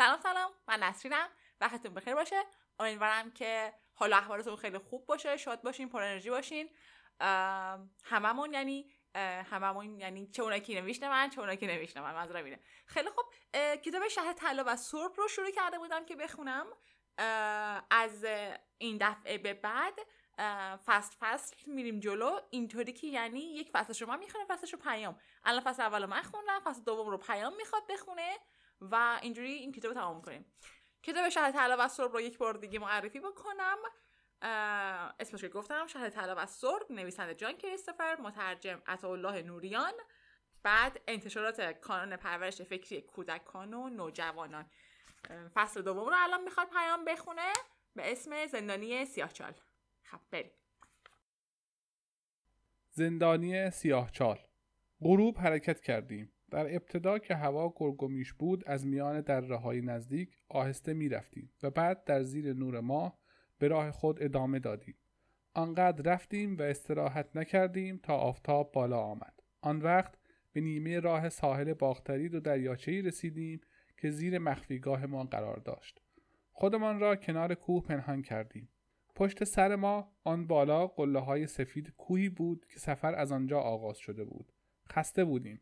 سلام سلام. من نسرینم. وقتتون بخیر باشه. امیدوارم که حالا احوالتون خیلی خوب باشه شاد باشین پر انرژی باشین. هممون یعنی هممون یعنی چه اونایی که من چه اونایی که من منظورم اینه. خیلی خوب. کتاب شهر طلا و سرب رو شروع کرده بودم که بخونم. از این دفعه به بعد فست فصل میریم جلو. اینطوری که یعنی یک فصل شما می‌خونه فصلش پیام. الان فصل اول من خوندم فصل دوم رو پیام می‌خواد بخونه. و اینجوری این کتاب تمام می‌کنیم کتاب شهر طلا و سرب رو یک بار دیگه معرفی بکنم. اسمش رو گفتم شهر طلا و سرب نویسنده جان کریستوفر مترجم الله نوریان. بعد انتشارات کانون پرورش فکری کودکان و نوجوانان. فصل دوم رو الان می‌خواد پیام بخونه به اسم زندانی سیاهچال خب بریم. زندانی سیاهچال غروب حرکت کردیم. در ابتدا که هوا گرگومیش بود از میان دره نزدیک آهسته می رفتیم و بعد در زیر نور ماه به راه خود ادامه دادیم. آنقدر رفتیم و استراحت نکردیم تا آفتاب بالا آمد. آن وقت به نیمه راه ساحل باخترید و دریاچه‌ای رسیدیم که زیر مخفیگاه ما قرار داشت. خودمان را کنار کوه پنهان کردیم. پشت سر ما آن بالا قله های سفید کوهی بود که سفر از آنجا آغاز شده بود. خسته بودیم.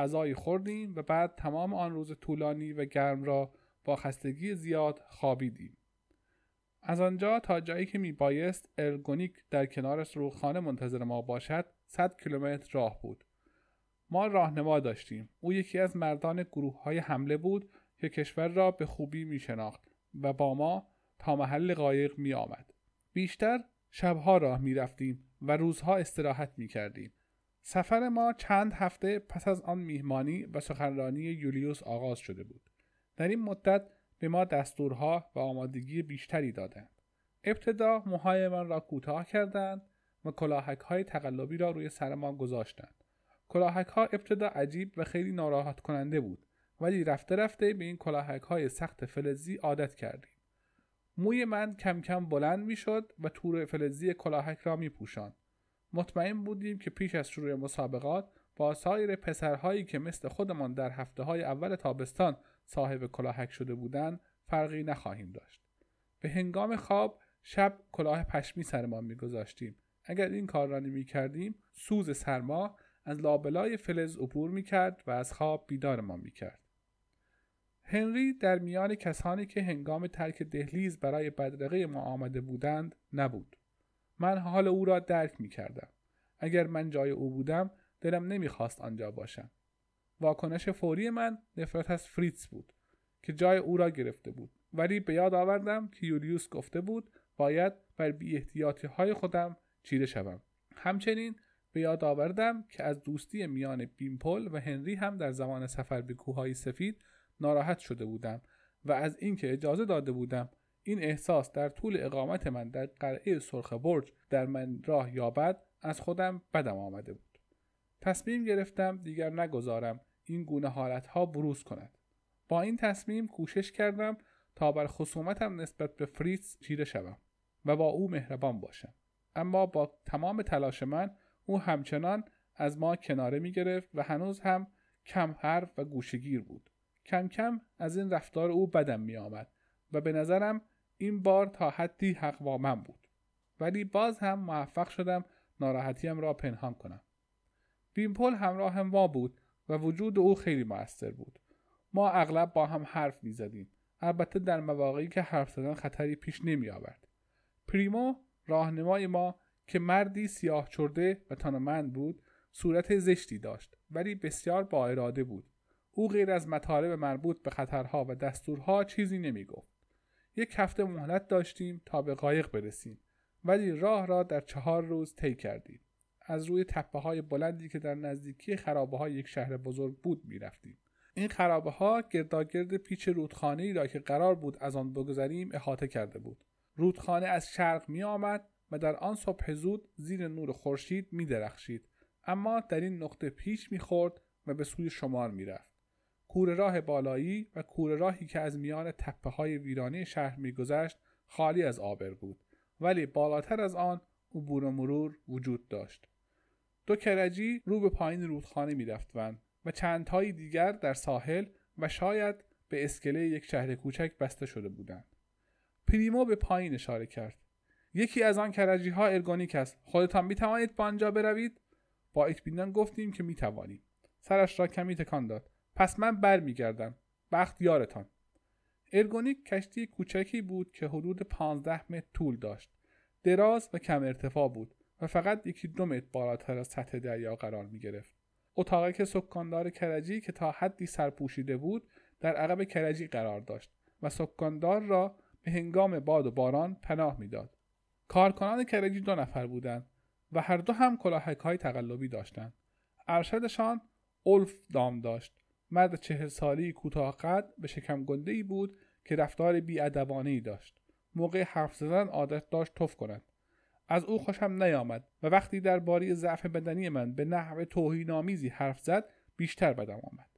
غذایی خوردیم و بعد تمام آن روز طولانی و گرم را با خستگی زیاد خوابیدیم. از آنجا تا جایی که می بایست ارگونیک در کنار رودخانه منتظر ما باشد 100 کیلومتر راه بود. ما راهنما داشتیم. او یکی از مردان گروه های حمله بود که کشور را به خوبی می شناخت و با ما تا محل قایق می آمد. بیشتر شبها راه می رفتیم و روزها استراحت می کردیم. سفر ما چند هفته پس از آن میهمانی و سخنرانی یولیوس آغاز شده بود. در این مدت به ما دستورها و آمادگی بیشتری دادند. ابتدا موهایمان را کوتاه کردند و کلاهک های تقلبی را روی سر ما گذاشتند. کلاهک ها ابتدا عجیب و خیلی ناراحت کننده بود ولی رفته رفته به این کلاهک های سخت فلزی عادت کردیم. موی من کم کم بلند می شد و تور فلزی کلاهک را می پوشند. مطمئن بودیم که پیش از شروع مسابقات با سایر پسرهایی که مثل خودمان در هفته های اول تابستان صاحب کلاهک شده بودند فرقی نخواهیم داشت. به هنگام خواب شب کلاه پشمی سرمان میگذاشتیم. اگر این کار را نمی کردیم سوز سرما از لابلای فلز عبور می کرد و از خواب بیدارمان می کرد. هنری در میان کسانی که هنگام ترک دهلیز برای بدرقه ما آمده بودند نبود. من حال او را درک می کردم. اگر من جای او بودم دلم نمی‌خواست آنجا باشم. واکنش فوری من نفرت از فریتز بود که جای او را گرفته بود ولی به یاد آوردم که یولیوس گفته بود باید بر بی های خودم چیره شوم همچنین به یاد آوردم که از دوستی میان بیمپل و هنری هم در زمان سفر به کوههای سفید ناراحت شده بودم و از اینکه اجازه داده بودم این احساس در طول اقامت من در قلعه سرخ برج در من راه یابد از خودم بدم آمده بود. تصمیم گرفتم دیگر نگذارم این گونه حالتها بروز کند. با این تصمیم کوشش کردم تا بر خصومتم نسبت به فریتز چیره شوم و با او مهربان باشم. اما با تمام تلاش من او همچنان از ما کناره می گرفت و هنوز هم کم حرف و گوشگیر بود. کم کم از این رفتار او بدم می آمد و به نظرم این بار تا حدی حق با من بود. ولی باز هم موفق شدم ناراحتیم را پنهان کنم. بیمپل همراه ما بود و وجود او خیلی موثر بود. ما اغلب با هم حرف می زدیم البته در مواقعی که حرف زدن خطری پیش نمی آورد پریمو راهنمای ما که مردی سیاه چرده و تانمند بود صورت زشتی داشت ولی بسیار با اراده بود. او غیر از مطالب مربوط به خطرها و دستورها چیزی نمی گفت یک هفته مهلت داشتیم تا به قایق برسیم. ولی راه را در چهار روز طی کردیم. از روی تپه های بلندی که در نزدیکی خرابه های یک شهر بزرگ بود می‌رفتیم. این خرابه ها گرداگرد پیچ رودخانه ای را که قرار بود از آن بگذریم احاطه کرده بود. رودخانه از شرق می آمد و در آن صبح زود زیر نور خورشید می درخشید اما در این نقطه پیش می خورد و به سوی شمال می رفت. کوره راه بالایی و کوره راهی که از میان تپه های ویرانه شهر می گذشت خالی از آبر بود. ولی بالاتر از آن عبور و مرور وجود داشت. دو کرجی رو به پایین رودخانه می رفتند و چندتایی دیگر در ساحل و شاید به اسکله یک شهر کوچک بسته شده بودند. پریمو به پایین اشاره کرد. یکی از آن کرجی ها ارگونیک است. خودتان می توانید به آنجا بروید؟ با اطمینان گفتیم که می توانیم سرش را کمی تکان داد. پس من برمیگردم بخت یارتان ارگونیک کشتی کوچکی بود که حدود 15 متر طول داشت دراز و کم ارتفاع بود و فقط یکی دو متر بالاتر از سطح دریا قرار می گرفت. اتاقک سکاندار کرجی که تا حدی سرپوشیده بود در عقب کرجی قرار داشت و سکاندار را به هنگام باد و باران پناه می‌داد. کارکنان کرجی دو نفر بودند و هر دو هم کلاهک های تقلبی داشتند. ارشدشان اولف دام داشت. مرد چهل سالی کوتاه قد به شکم گنده ای بود که رفتار بیادبانه ای داشت. موقع حرف زدن عادت داشت تف کند. از او خوشم نیامد و وقتی در باری ضعف بدنی من به نحو توهینآمیزی حرف زد بیشتر بدم آمد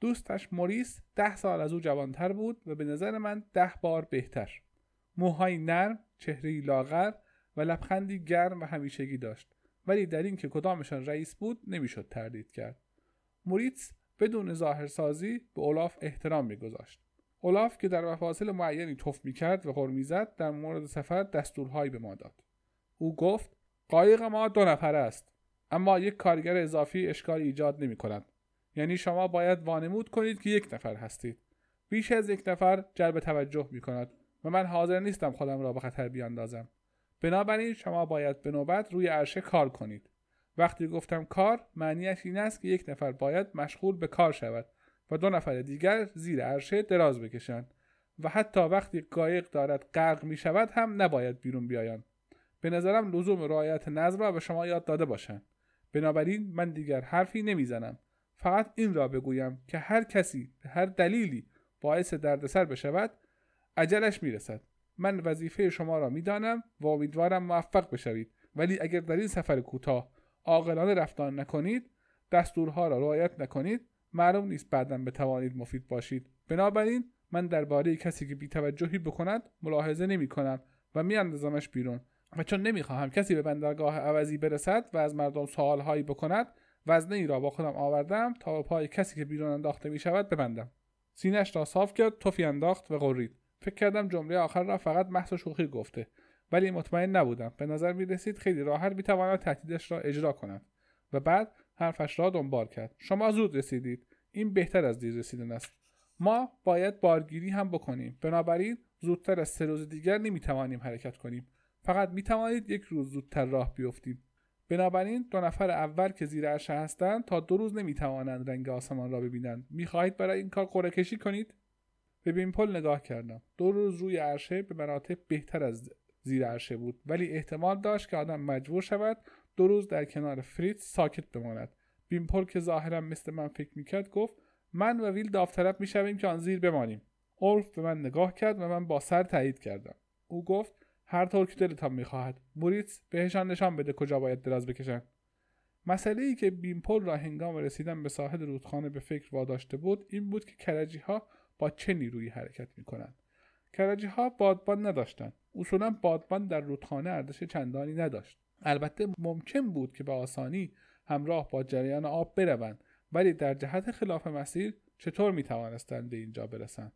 دوستش موریس ده سال از او جوانتر بود و به نظر من ده بار بهتر موهای نرم چهره لاغر و لبخندی گرم و همیشگی داشت ولی در این که کدامشان رئیس بود نمی‌شد تردید کرد موریتس بدون ظاهرسازی به اولاف احترام میگذاشت. اولاف که در مفاصل معینی تف می‌کرد و غر می‌زد در مورد سفر دستورهایی به ما داد. او گفت قایق ما دو نفر است اما یک کارگر اضافی اشکالی ایجاد نمی کند یعنی شما باید وانمود کنید که یک نفر هستید. بیش از یک نفر جلب توجه می کند و من حاضر نیستم خودم را به خطر بیاندازم. بنابراین شما باید به نوبت روی عرشه کار کنید. وقتی گفتم کار معنیش این است که یک نفر باید مشغول به کار شود و دو نفر دیگر زیر عرشه دراز بکشند و حتی وقتی قایق دارد غرق می شود هم نباید بیرون بیایند. به نظرم لزوم رعایت نظم را به شما یاد داده باشند. بنابراین من دیگر حرفی نمی‌زنم. فقط این را بگویم که هر کسی به هر دلیلی باعث دردسر بشود عجلش می‌رسد. من وظیفه شما را می‌دانم و امیدوارم موفق بشوید. ولی اگر در این سفر کوتاه عاقلانه رفتار نکنید دستورها را رعایت نکنید معلوم نیست بعدا بتوانید مفید باشید. بنابراین من درباره کسی که بیتوجهی بکند ملاحظه نمی کنم و میاندازمش بیرون و چون نمی‌خواهم کسی به بندرگاه عوضی برسد و از مردم سوالهایی بکند وزنه ای را با خودم آوردم تا به پای کسی که بیرون انداخته می شود ببندم. سینش را صاف کرد توفی انداخت و قرید فکر کردم جمله آخر را فقط محض شوخی گفته. ولی مطمئن نبودم. به نظر می رسید خیلی راحت می تواند تهدیدش را اجرا کند و بعد حرفش را دنبال کرد. شما زود رسیدید. این بهتر از دیر رسیدن است. ما باید بارگیری هم بکنیم. بنابراین زودتر از سه روز دیگر نمی‌توانیم حرکت کنیم. فقط می‌توانید یک روز زودتر راه بیفتیم. بنابراین دو نفر اول که زیر عرشه هستند تا دو روز نمی‌توانند رنگ آسمان را ببینند. می‌خواهید برای این کار قرعه کشی کنید؟ به بیمپل نگاه کردم. دو روز روی عرشه به مراتب بهتر از زیر عرشه بود. ولی احتمال داشت که آدم مجبور شود دو روز در کنار فریتز ساکت بماند. بیمپل که ظاهرا مثل من فکر می‌کرد گفت من و ویل داوطلب می‌شویم که آن زیر بمانیم. اولف به من نگاه کرد و من با سر تایید کردم. او گفت هر طور که دلتان می‌خواهد. موریتس بهشان نشان بده کجا باید دراز بکشند مسئله ای که بیمپل را هنگام رسیدن به ساحل رودخانه به فکر واداشته بود این بود که کرجی ها با چه نیرویی حرکت می‌کنند. کرجی ها بادبان نداشتند. اصولا بادبان در رودخانه ارزش چندانی نداشت. البته ممکن بود که به آسانی همراه با جریان آب بروند ولی در جهت خلاف مسیر چطور می توانستند به اینجا برسند؟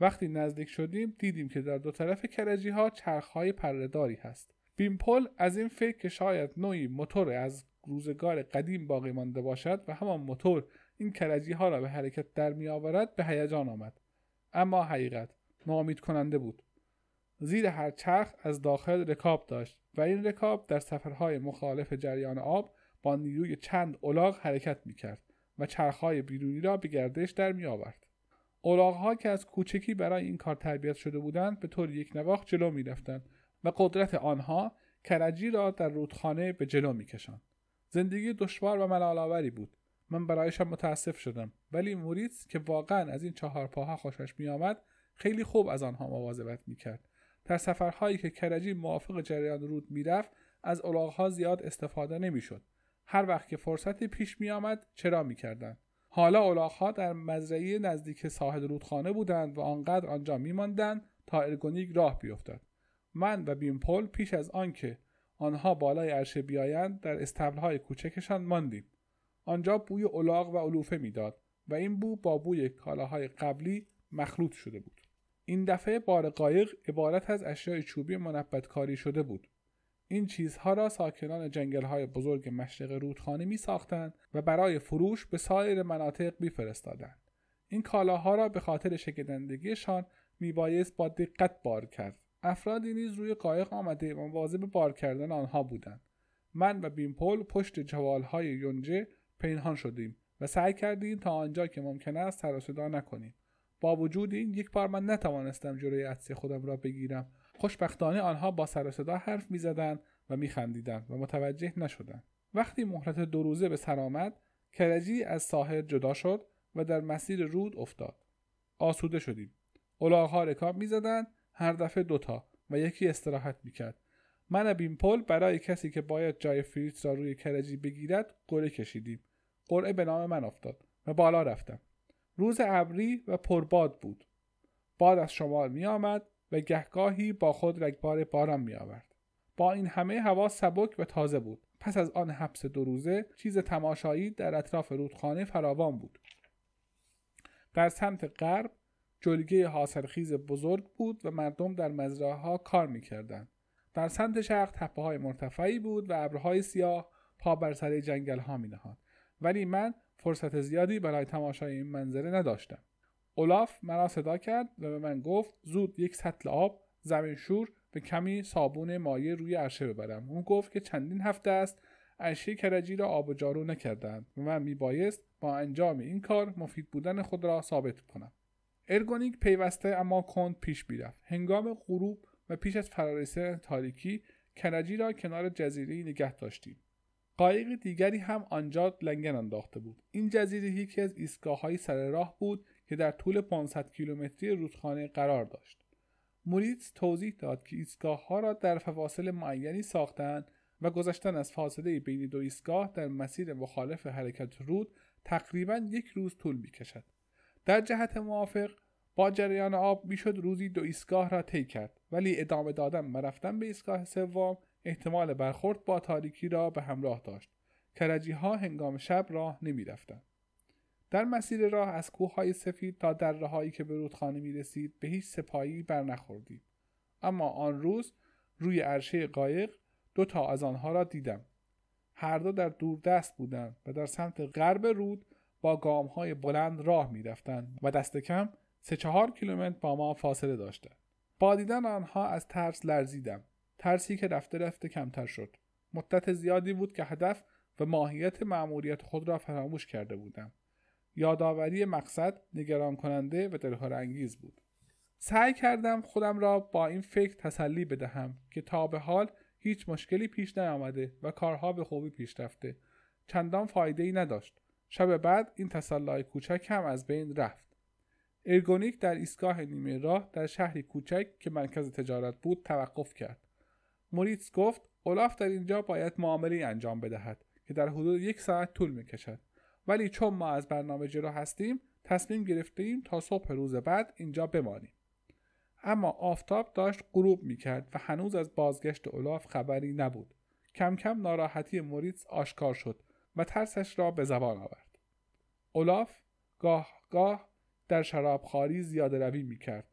وقتی نزدیک شدیم دیدیم که در دو طرف کرجی ها چرخ های پرداری هست بیمپل از این فکر که شاید نوعی موتور از روزگار قدیم باقی مانده باشد و همان موتور این کرجی ها را به حرکت در می آورد به هیجان آمد. اما حقیقت ناامید کننده بود. زیر هر چرخ از داخل رکاب داشت و این رکاب در سفرهای مخالف جریان آب با نیروی چند الاغ حرکت می کرد و چرخهای بیرونی را به گردش در می آورد. ها که از کوچکی برای این کار تربیت شده بودند به طور یک نواخت جلو می رفتند و قدرت آنها کرجی را در رودخانه به جلو می کشند. زندگی دشوار و ملالآوری بود. من برایشان متاسف شدم ولی موریتس که واقعا از این چهار پاها خوشش می آمد خیلی خوب از آنها مواظبت می کرد. در سفرهایی که کرجی موافق جریان رود می‌رفت از الاغها زیاد استفاده نمی‌شد هر وقت که فرصتی پیش می آمد چرا می کردن. حالا اولاغها در مزرعه نزدیک ساحل رودخانه بودند و آنقدر آنجا می ماندن تا ارگونیک راه بیفتد. من و بیمپل پیش از آنکه آنها بالای عرشه بیایند در استبلهای کوچکشان ماندیم. آنجا بوی اولاغ و علوفه می‌داد و این بو با بوی کالاهای قبلی مخلوط شده بود این دفعه بار قایق عبارت از اشیاء چوبی منبت کاری شده بود این چیزها را ساکنان جنگل های بزرگ مشرق رودخانه می ساختند و برای فروش به سایر مناطق می فرستادند. این کالاها را به خاطر شکدندگیشان می بایست با دقت بار کرد. افرادی نیز روی قایق آمده و مواظب بار کردن آنها بودند. من و بیمپل پشت جوالهای یونجه پنهان شدیم و سعی کردیم تا آنجا که ممکن است سر نکنیم. با وجود این یک بار من نتوانستم جلوی عطسی خودم را بگیرم. خوشبختانه آنها با سر صدا حرف می‌زدند و میخندیدند و متوجه نشدند. وقتی مهلت دو روزه به سر آمد کرجی از ساحل جدا شد و در مسیر رود افتاد. آسوده شدیم. الاغها رکاب می‌زدند هر دفعه دوتا و یکی استراحت می‌کرد. من و بیمپل برای کسی که باید جای فریت را روی کرجی بگیرد قرعه کشیدیم. قرعه به نام من افتاد و بالا رفتم. روز ابری و پرباد بود باد از شمال می آمد و گهگاهی با خود رگبار باران می آورد. با این همه هوا سبک و تازه بود پس از آن حبس دو روزه چیز تماشایی در اطراف رودخانه فراوان بود در سمت غرب جلگه حاصلخیز بزرگ بود و مردم در مزرعه ها کار می‌کردند در سمت شرق تپه های مرتفعی بود و ابرهای سیاه پا بر سر جنگل ها می نهاد. ولی من فرصت زیادی برای تماشای این منظره نداشتم. اولاف مرا صدا کرد و به من گفت زود یک سطل آب زمین شور به کمی صابون مایع روی عرشه ببرم. اون گفت که چندین هفته است عرشه کرجی را آب و جارو نکردند و من میبایست با انجام این کار مفید بودن خود را ثابت کنم. ارگونیک پیوسته اما کند پیش می‌رفت. هنگام غروب و پیش از فرارسیدن تاریکی کرجی را کنار جزیره نگه داشتیم. قایق دیگری هم آنجا لنگن انداخته بود این جزیره یکی از ایستگاه های سر راه بود که در طول 500 کیلومتری رودخانه قرار داشت موریتس توضیح داد که ایستگاه ها را در فواصل معینی ساختند و گذشتن از فاصله بین دو ایستگاه در مسیر مخالف حرکت رود تقریبا یک روز طول می کشد. در جهت موافق با جریان آب می‌شد روزی دو ایستگاه را طی کرد ولی ادامه دادن و رفتن به ایستگاه سوم احتمال برخورد با تاریکی را به همراه داشت. کرجی ها هنگام شب راه نمی رفتن. در مسیر راه از کوههای سفید تا دره هایی که به رودخانه می رسید به هیچ سپایی برنخوردیم. اما آن روز روی عرشه قایق دو تا از آنها را دیدم. هر دو در دست بودند و در سمت غرب رود با گام های بلند راه می رفتند و دست کم سه چهار کیلومتر با ما فاصله داشتند. با دیدن آنها از ترس لرزیدم. ترسی که رفته رفته کمتر شد. مدت زیادی بود که هدف و ماهیت مأموریت خود را فراموش کرده بودم. یادآوری مقصد نگران کننده و دلهور انگیز بود. سعی کردم خودم را با این فکر تسلی بدهم که تا به حال هیچ مشکلی پیش نیامده و کارها به خوبی پیش رفته. چندان فایده ای نداشت. شب بعد این تسلای کوچک هم از بین رفت. ارگونیک در ایستگاه نیمه راه در شهری کوچک که مرکز تجارت بود توقف کرد. موریتس گفت اولاف در اینجا باید معامله انجام بدهد که در حدود یک ساعت طول می‌کشد. ولی چون ما از برنامه جلو هستیم تصمیم گرفتیم تا صبح روز بعد اینجا بمانیم. اما آفتاب داشت غروب می‌کرد و هنوز از بازگشت اولاف خبری نبود. کم کم ناراحتی موریتس آشکار شد و ترسش را به زبان آورد. اولاف گاه گاه در شرابخواری زیاده روی می‌کرد.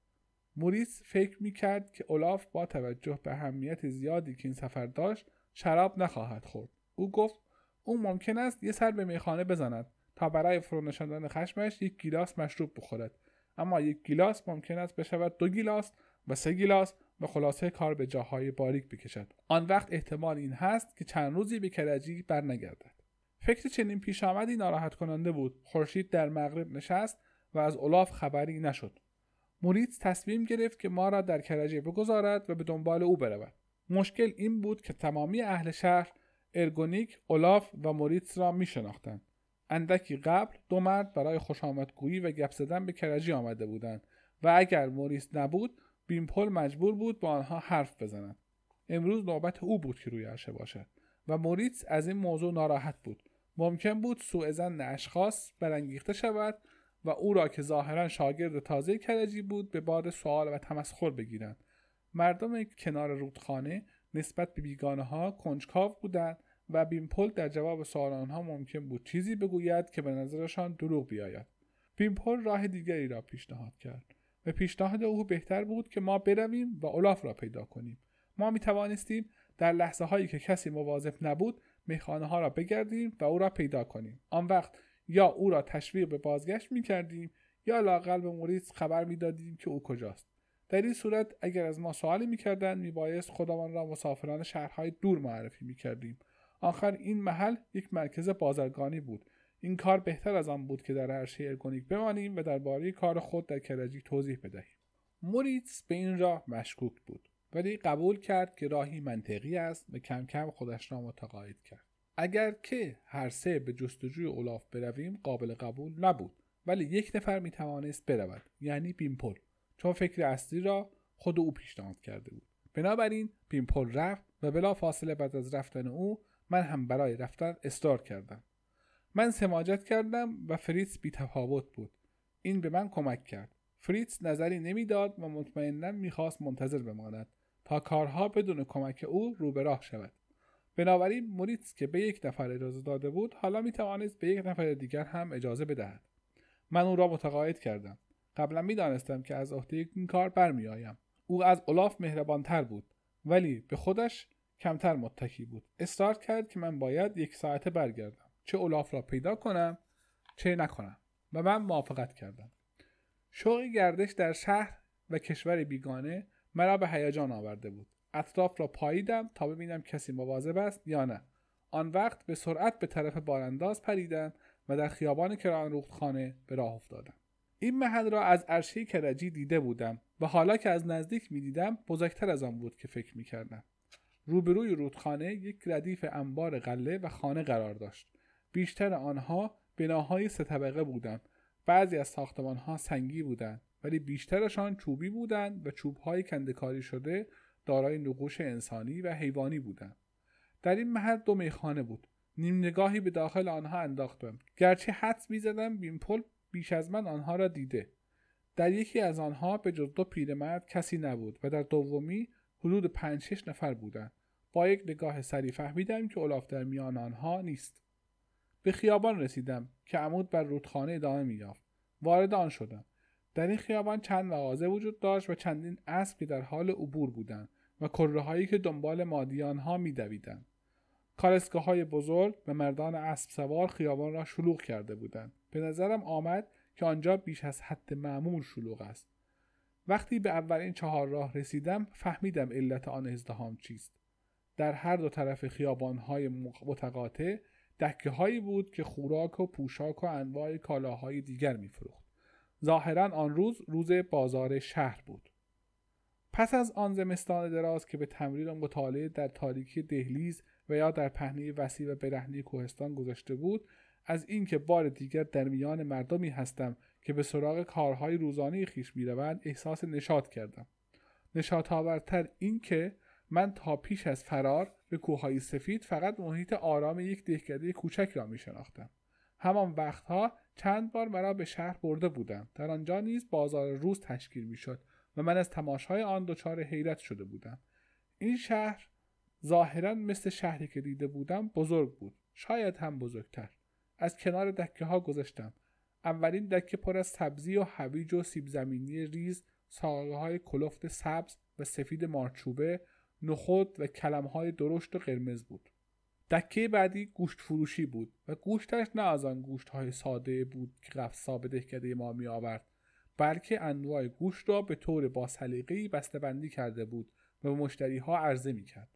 موریس فکر می‌کرد که اولاف با توجه به اهمیت زیادی که این سفر داشت شراب نخواهد خورد. او گفت او ممکن است یه سر به میخانه بزند تا برای فرونشاندن خشمش یک گیلاس مشروب بخورد. اما یک گیلاس ممکن است بشود دو گیلاس و سه گیلاس و خلاصه کار به جاهای باریک بکشد. آن وقت احتمال این هست که چند روزی به کرجی برنگردد. فکر چنین پیش آمدی ناراحت کننده بود. خورشید در مغرب نشست و از اولاف خبری نشد. موریتس تصمیم گرفت که ما را در کرجی بگذارد و به دنبال او برود. مشکل این بود که تمامی اهل شهر ارگونیک، اولاف و موریتس را می شناختند. اندکی قبل دو مرد برای خوش آمدگویی و گپ زدن به کرجی آمده بودند و اگر موریس نبود بیمپل مجبور بود با آنها حرف بزند. امروز نوبت او بود که روی عرشه باشد و موریتس از این موضوع ناراحت بود. ممکن بود سوء زن اشخاص برانگیخته شود و او را که ظاهرا شاگرد تازه کرجی بود به باد سوال و تمسخر بگیرند. مردم کنار رودخانه نسبت به بیگانه ها کنجکاو بودند و بیمپل در جواب سوال آنها ممکن بود چیزی بگوید که به نظرشان دروغ بیاید. بیمپل راه دیگری را پیشنهاد کرد. و پیشنهاد او بهتر بود که ما برویم و اولاف را پیدا کنیم. ما می توانستیم در لحظه هایی که کسی مواظب نبود میخانه ها را بگردیم و او را پیدا کنیم. آن وقت یا او را تشویق به بازگشت می کردیم یا لاقل به موریس خبر می‌دادیم که او کجاست. در این صورت اگر از ما سوالی می‌کردند میبایست خودمان را مسافران شهرهای دور معرفی می‌کردیم. آخر این محل یک مرکز بازرگانی بود. این کار بهتر از آن بود که در عرشه ارگونیک بمانیم و درباره کار خود در کرجی توضیح بدهیم. موریتس به این راه مشکوک بود ولی قبول کرد که راهی منطقی است و کم کم خودش را متقاعد کرد. اگر که هر سه به جستجوی اولاف برویم قابل قبول نبود. ولی یک نفر می توانست برود یعنی بیمپل چون فکر اصلی را خود او پیشنهاد کرده بود. بنابراین بیمپل رفت و بلا فاصله بعد از رفتن او من هم برای رفتن استار کردم. من سماجت کردم و فریتز بی تفاوت بود. این به من کمک کرد. فریتز نظری نمی‌داد و مطمئنا می‌خواست منتظر بماند تا کارها بدون کمک او رو به راه شود. بنابراین موریتس که به یک نفر اجازه داده بود حالا می توانست به یک نفر دیگر هم اجازه بدهد. من او را متقاعد کردم. قبلا می‌دانستم که از عهده این کار برمیآیم. او از اولاف مهربانتر بود ولی به خودش کمتر متکی بود. اصرار کرد که من باید یک ساعته برگردم. چه اولاف را پیدا کنم چه نکنم. و من موافقت کردم. شوق گردش در شهر و کشور بیگانه مرا به هیجان آورده بود. اطراف را پاییدم تا ببینم کسی مواظب است یا نه. آن وقت به سرعت به طرف بارانداز پریدم و در خیابان کران رودخانه به راه افتادم. این محل را از عرشه کرجی دیده بودم و حالا که از نزدیک می‌دیدم بزرگتر از آن بود که فکر می‌کردم. روبروی رودخانه یک ردیف انبار غله و خانه قرار داشت. بیشتر آنها بناهای سه طبقه بودند. بعضی از ساختمانها سنگی بودند ولی بیشترشان چوبی بودند و چوبهای کندکاری شده دارای نقوش انسانی و حیوانی بودند در این محل دو میخانه بود. نیم نگاهی به داخل آنها انداختم. گرچه حدس می‌زدم بیمپل بیش از من آنها را دیده. در یکی از آنها به جز دو پیرمرد کسی نبود و در دومی حدود پنج شش نفر بودند. با یک نگاه سری فهمیدم که اولاف در میان آنها نیست. به خیابان رسیدم که عمود بر رودخانه ادامه مییافت. وارد آن شدم. در این خیابان چند مغازه وجود داشت و چندین اسب که در حال عبور بودند. و کره هایی که دنبال مادیان ها میدویدند. کالسکه های بزرگ و مردان اسب سوار خیابان را شلوغ کرده بودند. به نظرم آمد که آنجا بیش از حد معمول شلوغ است. وقتی به اولین چهار راه رسیدم فهمیدم علت آن ازدهام چیست. در هر دو طرف خیابان های متقاطع دکه هایی بود که خوراک و پوشاک و انواع کالاهای دیگر میفروخت. ظاهرا آن روز روز بازار شهر بود. پس از آن زمستان دراز که به تمرین و مطالعه در تاریکی دهلیز و یا در پهنه وسیع و برهنه کوهستان گذاشته بود از اینکه بار دیگر در میان مردمی هستم که به سراغ کارهای روزانه خیش می‌روند احساس نشاط کردم. نشاط آورتر این که من تا پیش از فرار به کوههای سفید فقط محیط آرام یک دهکده کوچک را می شناختم. همان وقتها چند بار مرا به شهر برده بودم در آنجا نیز بازار روز تشکیل می‌شد. و من از تماشای آن دچار حیرت شده بودم. این شهر ظاهرا مثل شهری که دیده بودم بزرگ بود. شاید هم بزرگتر. از کنار دکه ها گذاشتم اولین دکه پر از سبزی و هویج و سیب زمینی ریز ساقه های کلفت سبز و سفید مارچوبه نخود و کلم های درشت و قرمز بود. دکه بعدی گوشت فروشی بود و گوشتش نه از آن گوشت های ساده بود که قفصا به دهکده ما می آورد بلکه انواع گوشت را به طور با سلیقه‌ای بندی کرده بود و به مشتری ها عرضه می کرد.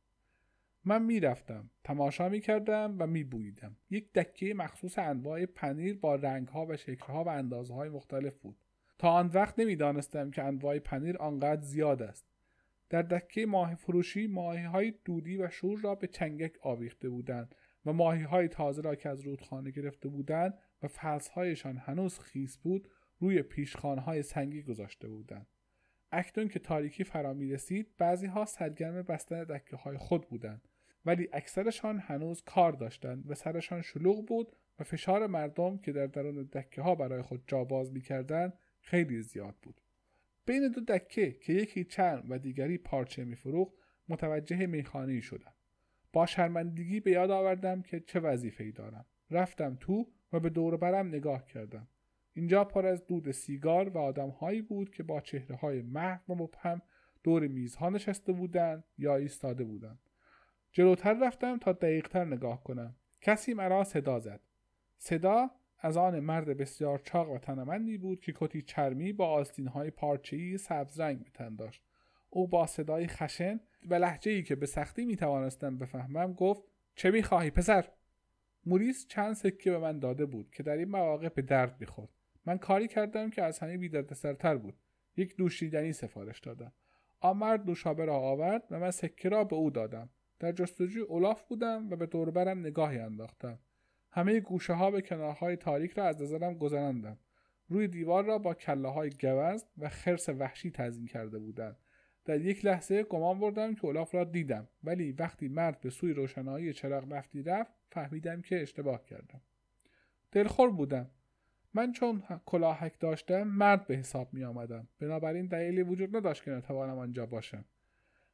من می‌رفتم تماشا می کردم و می بویدم. یک دکه مخصوص انواع پنیر با رنگ ها و شکل ها و اندازه های مختلف بود تا آن وقت نمی‌دانستم که انواع پنیر آنقدر زیاد است در دکه ماهی فروشی ماهی های دودی و شور را به چنگک آویخته بودند و ماهی های تازه را که از رودخانه گرفته بودند و فلسهایشان هنوز خیس بود روی های سنگی گذاشته بودند. اکنون که تاریکی فرا می رسید بعضی ها سرگرم بستن دکه های خود بودند. ولی اکثرشان هنوز کار داشتند و سرشان شلوغ بود و فشار مردم که در درون دکه ها برای خود جا باز می خیلی زیاد بود. بین دو دکه که یکی چرم و دیگری پارچه میفروخت متوجه میخانه شدم. با شرمندگی به یاد آوردم که چه وظیفه ای دارم. رفتم تو و به دور برم نگاه کردم. اینجا پر از دود سیگار و آدمهایی بود که با چهره های محو و مبهم دور میزها نشسته بودند یا ایستاده بودند. جلوتر رفتم تا دقیقتر نگاه کنم. کسی مرا صدا زد. صدا از آن مرد بسیار چاق و تنمندی بود که کتی چرمی با آستینهای پارچه‌ای سبز رنگ به تن داشت. او با صدای خشن و لحجه ای که به سختی می توانستم بفهمم گفت چه می خواهی پسر؟ موریس چند سکه به من داده بود که در این مواقع به درد می‌خورد. من کاری کردم که از همه بیدردسرتر بود. یک دوشیدنی سفارش دادم. آن مرد نوشابه را آورد و من سکه را به او دادم. در جستجوی اولاف بودم و به دوربرم نگاهی انداختم. همه گوشه ها به کنارهای تاریک را از نظرم گذراندم روی دیوار را با کله های گوزن و خرس وحشی تزین کرده بودند. در یک لحظه گمان بردم که اولاف را دیدم ولی وقتی مرد به سوی روشنایی چراغ نفتی رفت فهمیدم که اشتباه کردم. دلخور بودم. من چون کلاهک داشتم مرد به حساب می آمدم بنابراین دلیلی وجود نداشت که نتوانم آنجا باشم.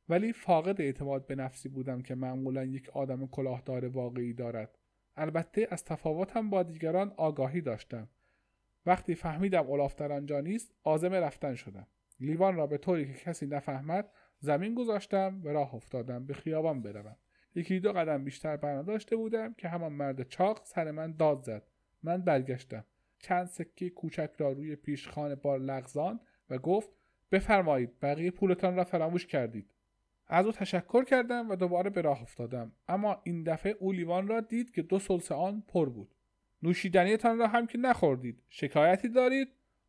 ولی فاقد اعتماد به نفسی بودم که معمولا یک آدم کلاهدار واقعی دارد. البته از تفاوتم با دیگران آگاهی داشتم. وقتی فهمیدم اولاف در آنجا نیست عازم رفتن شدم. لیوان را به طوری که کسی نفهمد زمین گذاشتم و راه افتادم به خیابان بروم. یکی دو قدم بیشتر داشته بودم که همان مرد چاق سر من داد زد. من برگشتم. چند سکه کوچک را روی پیشخان بار لغزان و گفت بفرمایید بقیه پولتان را فراموش کردید. از او تشکر کردم و دوباره به راه افتادم. اما این دفعه او لیوان را دید که دو سلس آن پر بود. نوشیدنیتان را هم که نخوردید. شکایتی دارید؟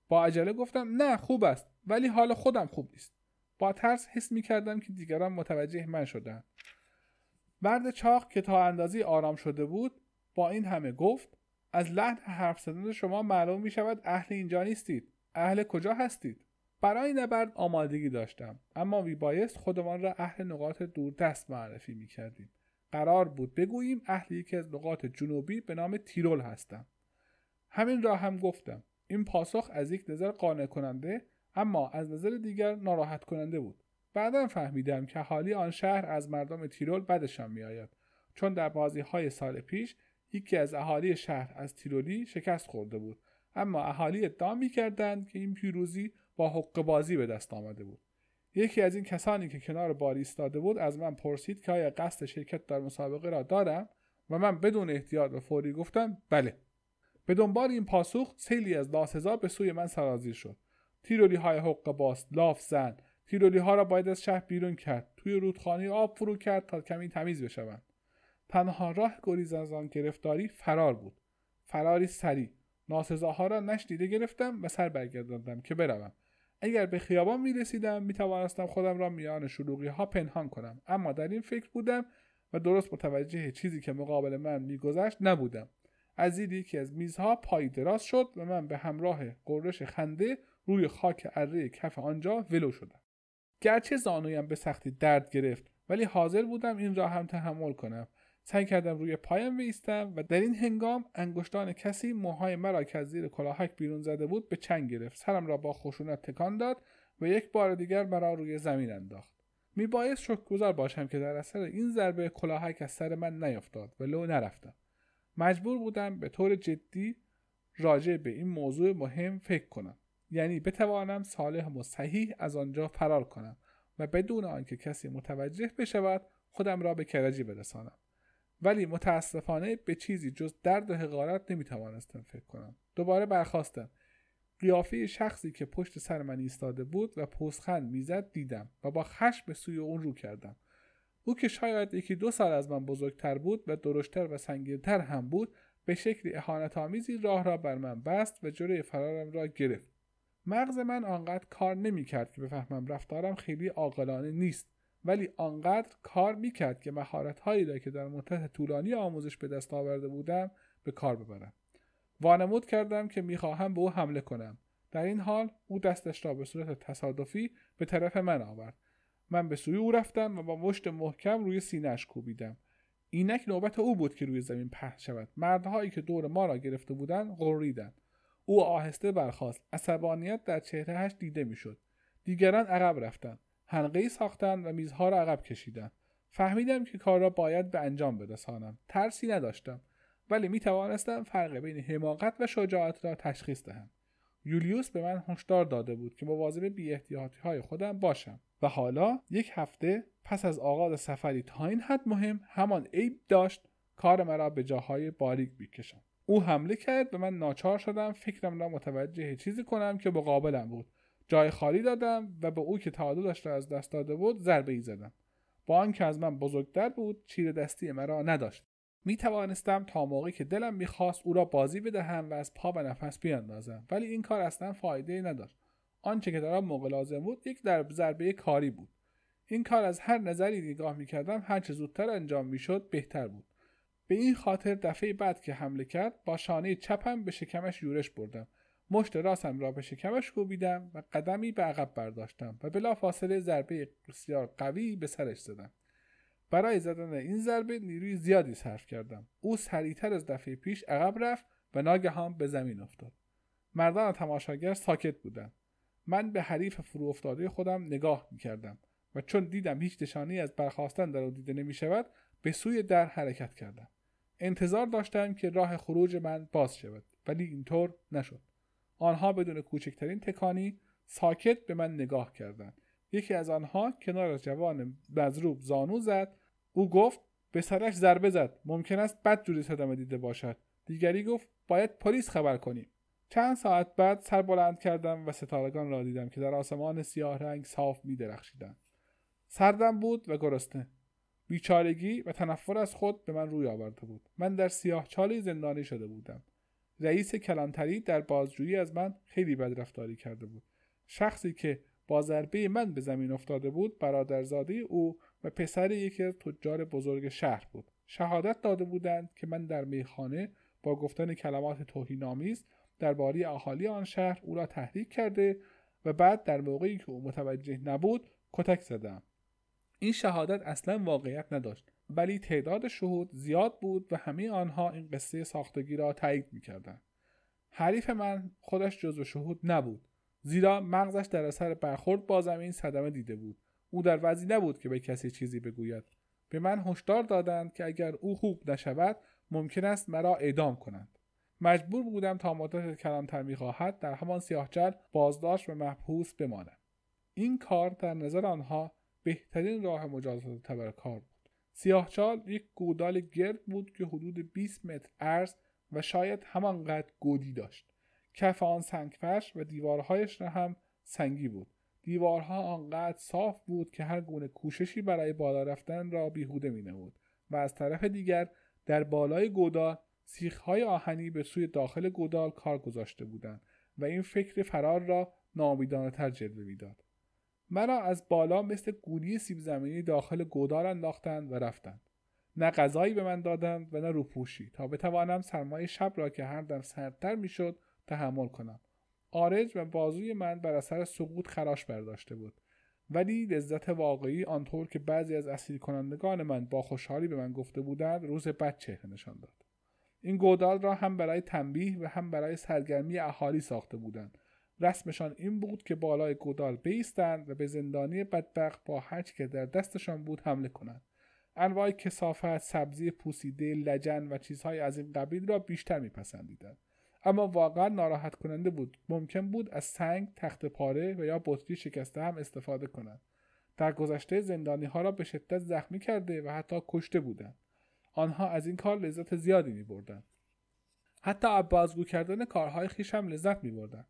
با عجله گفتم نه خوب است ولی حال خودم خوب نیست. با ترس حس می کردم که دیگران متوجه من شدن مرد چاق که تا اندازی آرام شده بود با این همه گفت از لحن حرف زدن شما معلوم می شود اهل اینجا نیستید. اهل کجا هستید؟ برای نبرد آمادگی داشتم اما بایست خودمان را اهل نقاط دوردست معرفی می کردیم قرار بود بگوییم اهل یکی از نقاط جنوبی به نام تیرول هستم همین را هم گفتم. این پاسخ از یک نظر قانع کننده اما از نظر دیگر ناراحت کننده بود. بعدا فهمیدم که حالی آن شهر از مردم تیرول بدشان میآید. چون در بازی های سال پیش یکی از اهالی شهر از تیرولی شکست خورده بود. اما اهالی ادعا می‌کردند که این پیروزی با حق بازی به دست آمده بود. یکی از این کسانی که کنار بار ایستاده بود از من پرسید که آیا قصد شرکت در مسابقه را دارم؟ و من بدون احتیاط و فوری گفتم بله. به دنبال این پاسخ سیلی از لاسزا به سوی من سرازیر شد. تیرولی های حق باز لاف زن. تیرولی ها را باید از شهر بیرون کرد. توی رودخانه آب فرو کرد تا کمی تمیز بشوند. تنها راه گریز از آن گرفتاری فرار بود. فراری سریع. ناسزاها را نشنیده گرفتم و سر برگرداندم که بروم. اگر به خیابان می رسیدم می توانستم خودم را میان شلوغی ها پنهان کنم. اما در این فکر بودم و درست متوجه چیزی که مقابل من میگذشت نبودم. از دید یکی از میزها پای دراز شد و من به همراه قررش خنده روی خاک اره کف آنجا ولو شدم. گرچه زانویم به سختی درد گرفت ولی حاضر بودم این را هم تحمل کنم. سعی کردم روی پایم بیستم و در این هنگام انگشتان کسی موهای مرا که از زیر کلاهک بیرون زده بود به چنگ گرفت. سرم را با خشونت تکان داد و یک بار دیگر مرا روی زمین انداخت. میبایست شکرگزار باشم که در اثر این ضربه کلاهک از سر من نیفتاد و لو نرفتم. مجبور بودم به طور جدی راجع به این موضوع مهم فکر کنم. یعنی بتوانم صالح و صحیح از آنجا فرار کنم و بدون آنکه کسی متوجه بشود خودم را به کرجی برسانم. ولی متاسفانه به چیزی جز درد و حقارت نمی‌توانستم فکر کنم. دوباره برخواستم قیافه شخصی که پشت سر من ایستاده بود و پستخند می‌زد دیدم و با خشم به سوی اون رو کردم. او که شاید یکی دو سال از من بزرگتر بود و درشتر و سنگینتر هم بود به شکلی اهانت آمیزی راه را بر من بست و جلوی فرارم را گرفت. مغز من آنقدر کار نمی‌کرد که بفهمم رفتارم خیلی عاقلانه نیست. ولی آنقدر کار می‌کرد که مهارت هایی را که در مدت طولانی آموزش به دست آورده بودم به کار ببرم. وانمود کردم که می‌خواهم به او حمله کنم. در این حال او دستش را به صورت تصادفی به طرف من آورد. من به سوی او رفتم و با مشت محکم روی سینهاش کوبیدم. اینک نوبت او بود که روی زمین پهن شود. مردهایی که دور ما را گرفته بودند غریدند او آهسته برخاست. عصبانیت در چهرهش دیده می‌شد. دیگران عقب رفتند. حلقه ساختند و میزها را عقب کشیدند فهمیدم که کار را باید به انجام برسانم. ترسی نداشتم. ولی می توانستم فرق بین حماقت و شجاعت را تشخیص دهم. یولیوس به من هشدار داده بود که مواظب بی های خودم باشم. و حالا یک هفته پس از آغاز سفری تا این حد مهم همان عیب داشت کار مرا به جاهای باریک بیکشم. او حمله کرد و من ناچار شدم فکرم را متوجه چیزی کنم که مقابلم بود. جای خالی دادم و به او که تعادلش را از دست داده بود ضربه ای زدم. با آنکه از من بزرگتر بود چیر دستی مرا نداشت. می توانستم تا موقعی که دلم می‌خواست او را بازی بدهم و از پا و نفس بیاندازم ولی این کار اصلا فایده نداشت. آنچه که در موقع لازم بود یک در ضربه کاری بود. این کار از هر نظری نگاه می‌کردم هرچه زودتر انجام می‌شد بهتر بود. به این خاطر دفعه بعد که حمله کرد با شانه چپم به شکمش یورش بردم. مشت راستم را به شکمش کوبیدم و قدمی به عقب برداشتم و بلافاصله ضربه بسیار قوی به سرش زدم. برای زدن این ضربه نیروی زیادی صرف کردم. او سریعتر از دفعه پیش عقب رفت و ناگهان به زمین افتاد. مردان تماشاگر ساکت بودند. من به حریف فرو افتاده خودم نگاه می کردم و چون دیدم هیچ نشانی از برخواستن در او دیده نمی شود به سوی در حرکت کردم. انتظار داشتم که راه خروج من باز شود ولی اینطور نشد. آنها بدون کوچکترین تکانی ساکت به من نگاه کردند. یکی از آنها کنار جوان مضروب زانو زد. او گفت به سرش ضربه زد. ممکن است بد جوری صدمه دیده باشد. دیگری گفت باید پلیس خبر کنیم. چند ساعت بعد سر بلند کردم و ستارگان را دیدم که در آسمان سیاه رنگ صاف می درخشیدند سردم بود و گرسنه. بیچارگی و تنفر از خود به من روی آورده بود. من در سیاه چالی زندانی شده بودم. رئیس کلانتری در بازجویی از من خیلی بدرفتاری کرده بود. شخصی که با ضربه من به زمین افتاده بود برادرزاده او و پسر یکی از تجار بزرگ شهر بود. شهادت داده بودند که من در میخانه با گفتن کلمات توهینآمیز درباره اهالی آن شهر او را تحریک کرده و بعد در موقعی که او متوجه نبود کتک زدم. این شهادت اصلا واقعیت نداشت. ولی تعداد شهود زیاد بود و همه آنها این قصه ساختگی را تایید می‌کردند. حریف من خودش جزو شهود نبود زیرا مغزش در اثر برخورد با زمین صدمه دیده بود. او در وضعی نبود که به کسی چیزی بگوید. به من هشدار دادند که اگر او خوب نشود ممکن است مرا اعدام کنند. مجبور بودم تا مدت کلانتر می‌خواهد در همان سیاهچال بازداشت و محبوس بمانم. این کار در نظر آنها بهترین راه مجازات تبرکار بود. سیاهچال یک گودال گرد بود که حدود 20 متر عرض و شاید همانقدر گودی داشت. کف آن سنگفرش و دیوارهایش را هم سنگی بود. دیوارها آنقدر صاف بود که هر گونه کوششی برای بالا رفتن را بیهوده می نمود و از طرف دیگر در بالای گودال سیخهای آهنی به سوی داخل گودال کار گذاشته بودند و این فکر فرار را نامیدانه تر جلوه می‌داد. مرا از بالا مثل گونی سیب زمینی داخل گودال انداختند و رفتند نه غذایی به من دادند و نه روپوشی. تا بتوانم سرمایه شب را که هر دم سردتر می‌شد تحمل کنم. آرج و بازوی من بر اثر سقوط خراش برداشته بود. ولی لذت واقعی آنطور که بعضی از اسیر کنندگان من با خوشحالی به من گفته بودند روز بد چهره نشان داد. این گودال را هم برای تنبیه و هم برای سرگرمی اهالی ساخته بودند. رسمشان این بود که بالای گودال بیستند و به زندانی بدبخت با هرچی که در دستشان بود حمله کنند. انواع کسافت سبزی پوسیده لجن و چیزهای از این قبیل را بیشتر میپسندیدند. اما واقعا ناراحت کننده بود. ممکن بود از سنگ تخت پاره و یا بطری شکسته هم استفاده کنند. در گذشته زندانی ها را به شدت زخمی کرده و حتی کشته بودند. آنها از این کار لذت زیادی می بردن. حتی از بازگو کردن کارهای خیش هم لذت می بردن.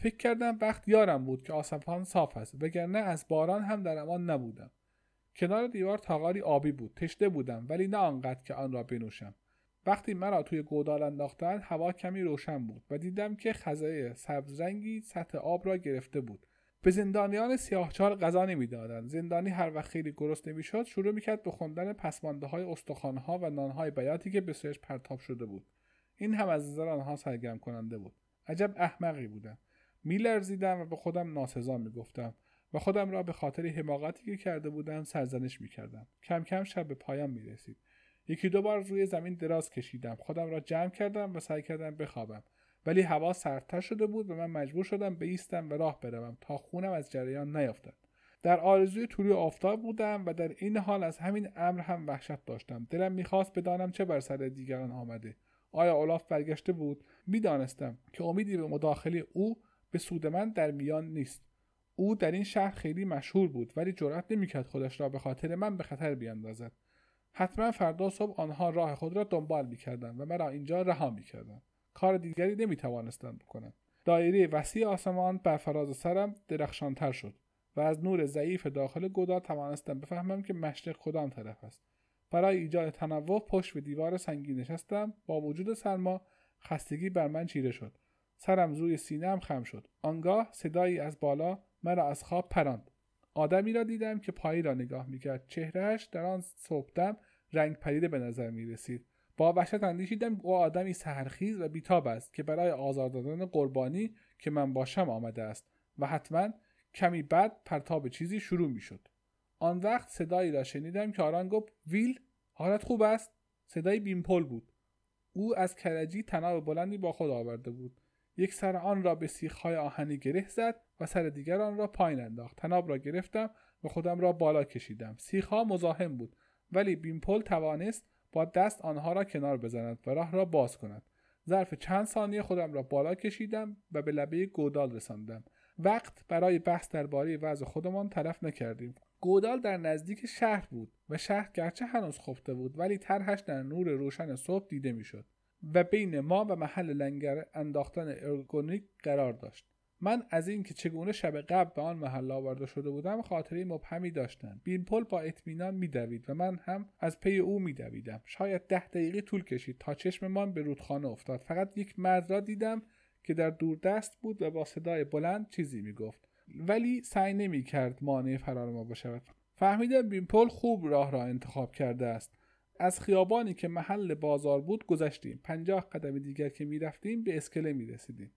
فکر کردم وقت یارم بود که آسمان صاف است وگرنه از باران هم در امان نبودم. کنار دیوار تاغاری آبی بود تشته بودم ولی نه آنقدر که آن را بنوشم. وقتی مرا توی گودال انداختند هوا کمی روشن بود و دیدم که خزه سبز رنگی سطح آب را گرفته بود. به زندانیان سیاهچال غذا نمی‌دادند. زندانی هر وقت خیلی گرسنه می‌شد شروع می‌کرد به خوندن پسمانده های استخوانها و نانهای بیاتی که به سویش پرتاب شده بود. این هم از نظر آنها سرگرم کننده بود. عجب احمقی بودم. میلرزیدم و به خودم ناسزا می‌گفتم و خودم را به خاطر حماقتی که کرده بودم سرزنش می‌کردم. کم کم شب به پایان می‌رسید. یکی دو بار روی زمین دراز کشیدم. خودم را جمع کردم و سعی کردم بخوابم. ولی هوا سردتر شده بود و من مجبور شدم بیستم و راه بروم تا خونم از جریان نیفتد در آرزوی طلوع آفتاب بودم و در این حال از همین امر هم وحشت داشتم. دلم می‌خواست بدانم چه بر سر دیگران آمده. آیا اولاف برگشته بود؟ می‌دانستم که امیدی به مداخله او به سود من در میان نیست. او در این شهر خیلی مشهور بود ولی جرأت نمی‌کرد خودش را به خاطر من به خطر بیاندازد. حتما فردا صبح آنها راه خود را دنبال می‌کردند و مرا اینجا رها می‌کردند. کار دیگری نمی‌توانستند بکنند دایره وسیع آسمان بر فراز سرم درخشانتر شد و از نور ضعیف داخل گدا توانستم بفهمم که مشرق کدام طرف است. برای ایجاد تنوع پشت به دیوار سنگی نشستم. با وجود سرما خستگی بر من چیره شد. سرم روی سینهام خم شد. آنگاه صدایی از بالا مرا از خواب پراند. آدمی را دیدم که پایی را نگاه می‌کرد. چهرهش در آن صبحدم رنگ پریده به نظر می رسید با وحشت اندیشیدم او آدمی سهرخیز و بیتاب است که برای آزار دادن قربانی که من باشم آمده است و حتما کمی بعد پرتاب چیزی شروع می شد. آن وقت صدایی را شنیدم که آران گفت ویل حالت خوب است؟ صدای بیمپل بود. او از کرجی تناب بلندی با خود آورده بود. یک سر آن را به سیخهای آهنی گره زد و سر دیگر آن را پایین انداخت. تناب را گرفتم و خودم را بالا کشیدم. سیخها مزاحم بود ولی بیمپل توانست با دست آنها را کنار بزند و راه را باز کند. ظرف چند ثانیه خودم را بالا کشیدم و به لبه گودال رساندم. وقت برای بحث درباره وضع خودمان طرف نکردیم. گودال در نزدیک شهر بود و شهر گرچه هنوز خفته بود ولی طرحش در نور روشن صبح دیده می‌شد. و بین ما و محل لنگر انداختن ارگونیک قرار داشت. من از اینکه چگونه شب قبل به آن محل آورده شده بودم خاطره مبهمی داشتم. بیمپل با اطمینان میدوید و من هم از پی او میدویدم. شاید ده دقیقه طول کشید تا چشممان به رودخانه افتاد. فقط یک مرد را دیدم که در دوردست بود و با صدای بلند چیزی می‌گفت. ولی سعی نمی‌کرد مانع فرار ما بشود. فهمیدم بیمپل خوب راه را انتخاب کرده است. از خیابانی که محل بازار بود گذشتیم. پنجاه قدم دیگر که می‌رفتیم به اسکله می‌رسیدیم.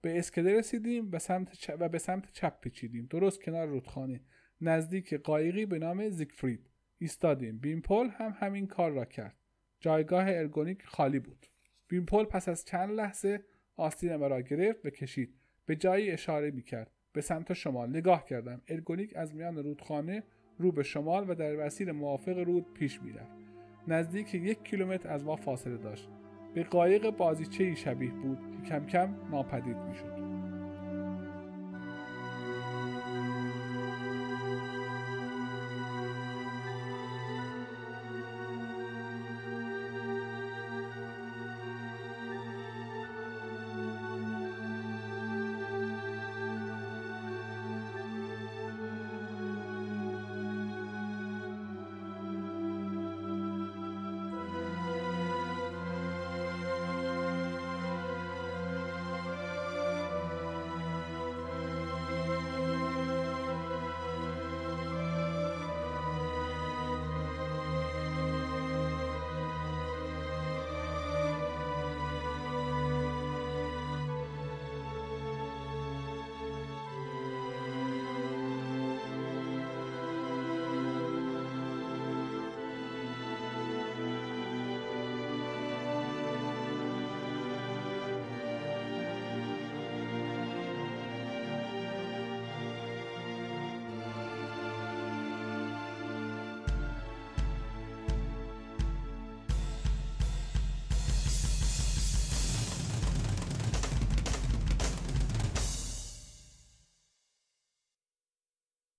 به اسکله رسیدیم و, سمت و به سمت چپ پیچیدیم. درست کنار رودخانه. نزدیک قایقی به نام زیگفرید ایستادیم. بیمپل هم همین کار را کرد. جایگاه ارگونیک خالی بود. بیمپل پس از چند لحظه آستین مرا گرفت و کشید. به جایی اشاره می کرد به سمت شمال. نگاه کردم. ارگونیک از میان رودخانه رو به شمال و در مسیر موافق رود پیش می‌رفت. نزدیک یک کیلومتر از ما فاصله داشت. به قایق بازیچه شبیه بود که کم کم ناپدید می‌شد.